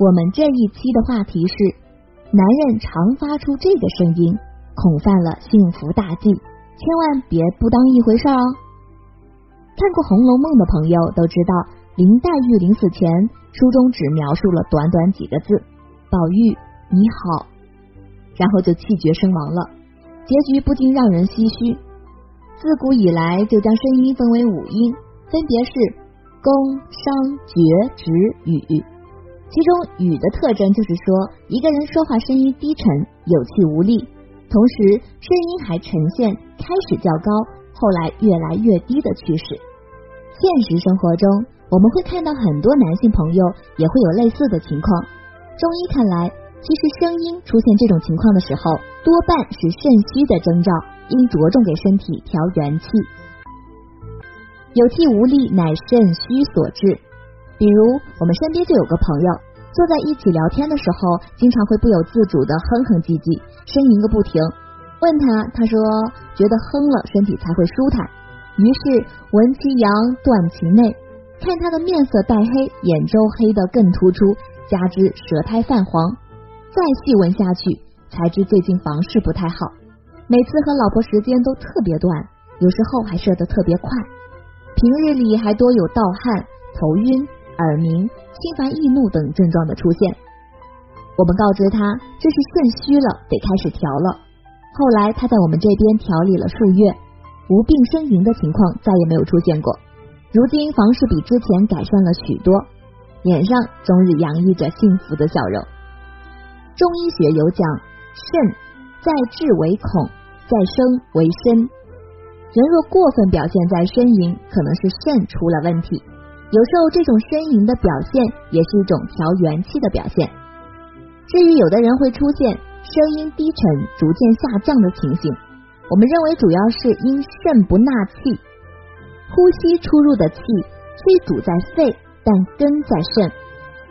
我们这一期的话题是：男人常发出这个声音，恐犯了幸福大忌，千万别不当一回事哦。看过《红楼梦》的朋友都知道，林黛玉临死前，书中只描述了短短几个字：“宝玉你好”，然后就气绝身亡了。结局不禁让人唏嘘。自古以来就将声音分为五音，分别是宫、商、角、徵、羽。其中雨的特征就是说，一个人说话声音低沉、有气无力，同时声音还呈现开始较高，后来越来越低的趋势。现实生活中，我们会看到很多男性朋友也会有类似的情况。中医看来，其实声音出现这种情况的时候，多半是肾虚的征兆，应着重给身体调元气。有气无力乃肾虚所致。比如，我们身边就有个朋友，坐在一起聊天的时候，经常会不由自主的哼哼唧唧，呻吟个不停。问他，他说觉得哼了身体才会舒坦。于是闻其阳，断其内。看他的面色带黑，眼周黑的更突出，加之舌苔泛黄。再细问下去，才知最近房事不太好，每次和老婆时间都特别短，有时候还射得特别快，平日里还多有盗汗、头晕。耳鸣、心烦易怒等症状的出现，我们告知他这是肾虚了，得开始调了。后来他在我们这边调理了数月，无病呻吟的情况再也没有出现过。如今房事比之前改善了许多，脸上终日洋溢着幸福的笑容。中医学有讲，肾在志为恐，在生为身。人若过分表现在呻吟，可能是肾出了问题。有时候这种呻吟的表现也是一种调元气的表现。至于有的人会出现声音低沉、逐渐下降的情形，我们认为主要是因肾不纳气，呼吸出入的气虽主在肺，但根在肾。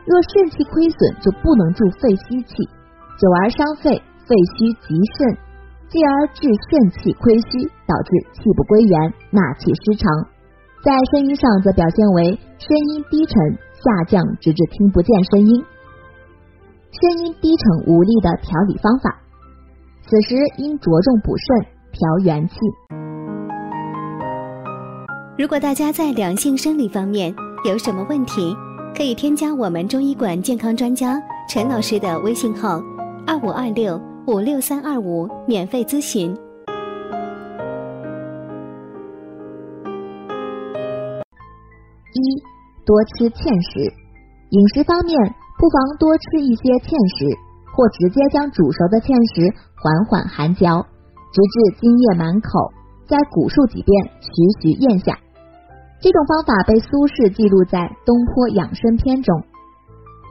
若肾气亏损，就不能助肺吸气，久而伤肺，肺虚及肾，继而致肾气亏虚，导致气不归元，纳气失常。在声音上则表现为声音低沉下降，直至听不见声音。声音低沉无力的调理方法，此时应着重补肾调元气。如果大家在两性生理方面有什么问题，可以添加我们中医馆健康专家陈老师的微信号：二五二六五六三二五，免费咨询。一多吃芡实，饮食方面不妨多吃一些芡实，或直接将煮熟的芡实缓缓含嚼，直至津液满口，再鼓漱几遍，徐徐咽下。这种方法被苏轼记录在《东坡养生篇》中。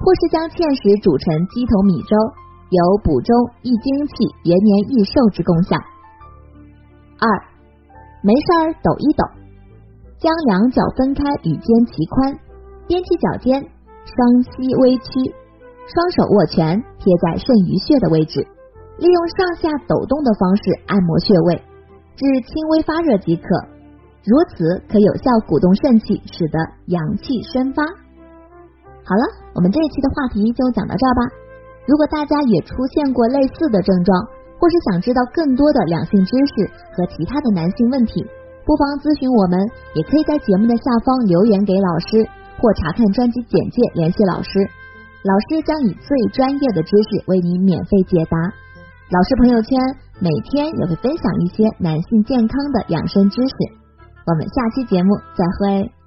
或是将芡实煮成鸡头米粥，有补中益精气、延年益寿之功效。二，没事儿抖一抖。将两脚分开，与肩齐宽，踮起脚尖，双膝微屈，双手握拳贴在肾俞穴的位置，利用上下抖动的方式按摩穴位，至轻微发热即可。如此可有效鼓动肾气，使得阳气生发。好了，我们这一期的话题就讲到这儿吧。如果大家也出现过类似的症状，或是想知道更多的两性知识和其他的男性问题。不妨咨询我们，也可以在节目的下方留言给老师，或查看专辑简介联系老师，老师将以最专业的知识为您免费解答。老师朋友圈每天也会分享一些男性健康的养生知识。我们下期节目再会。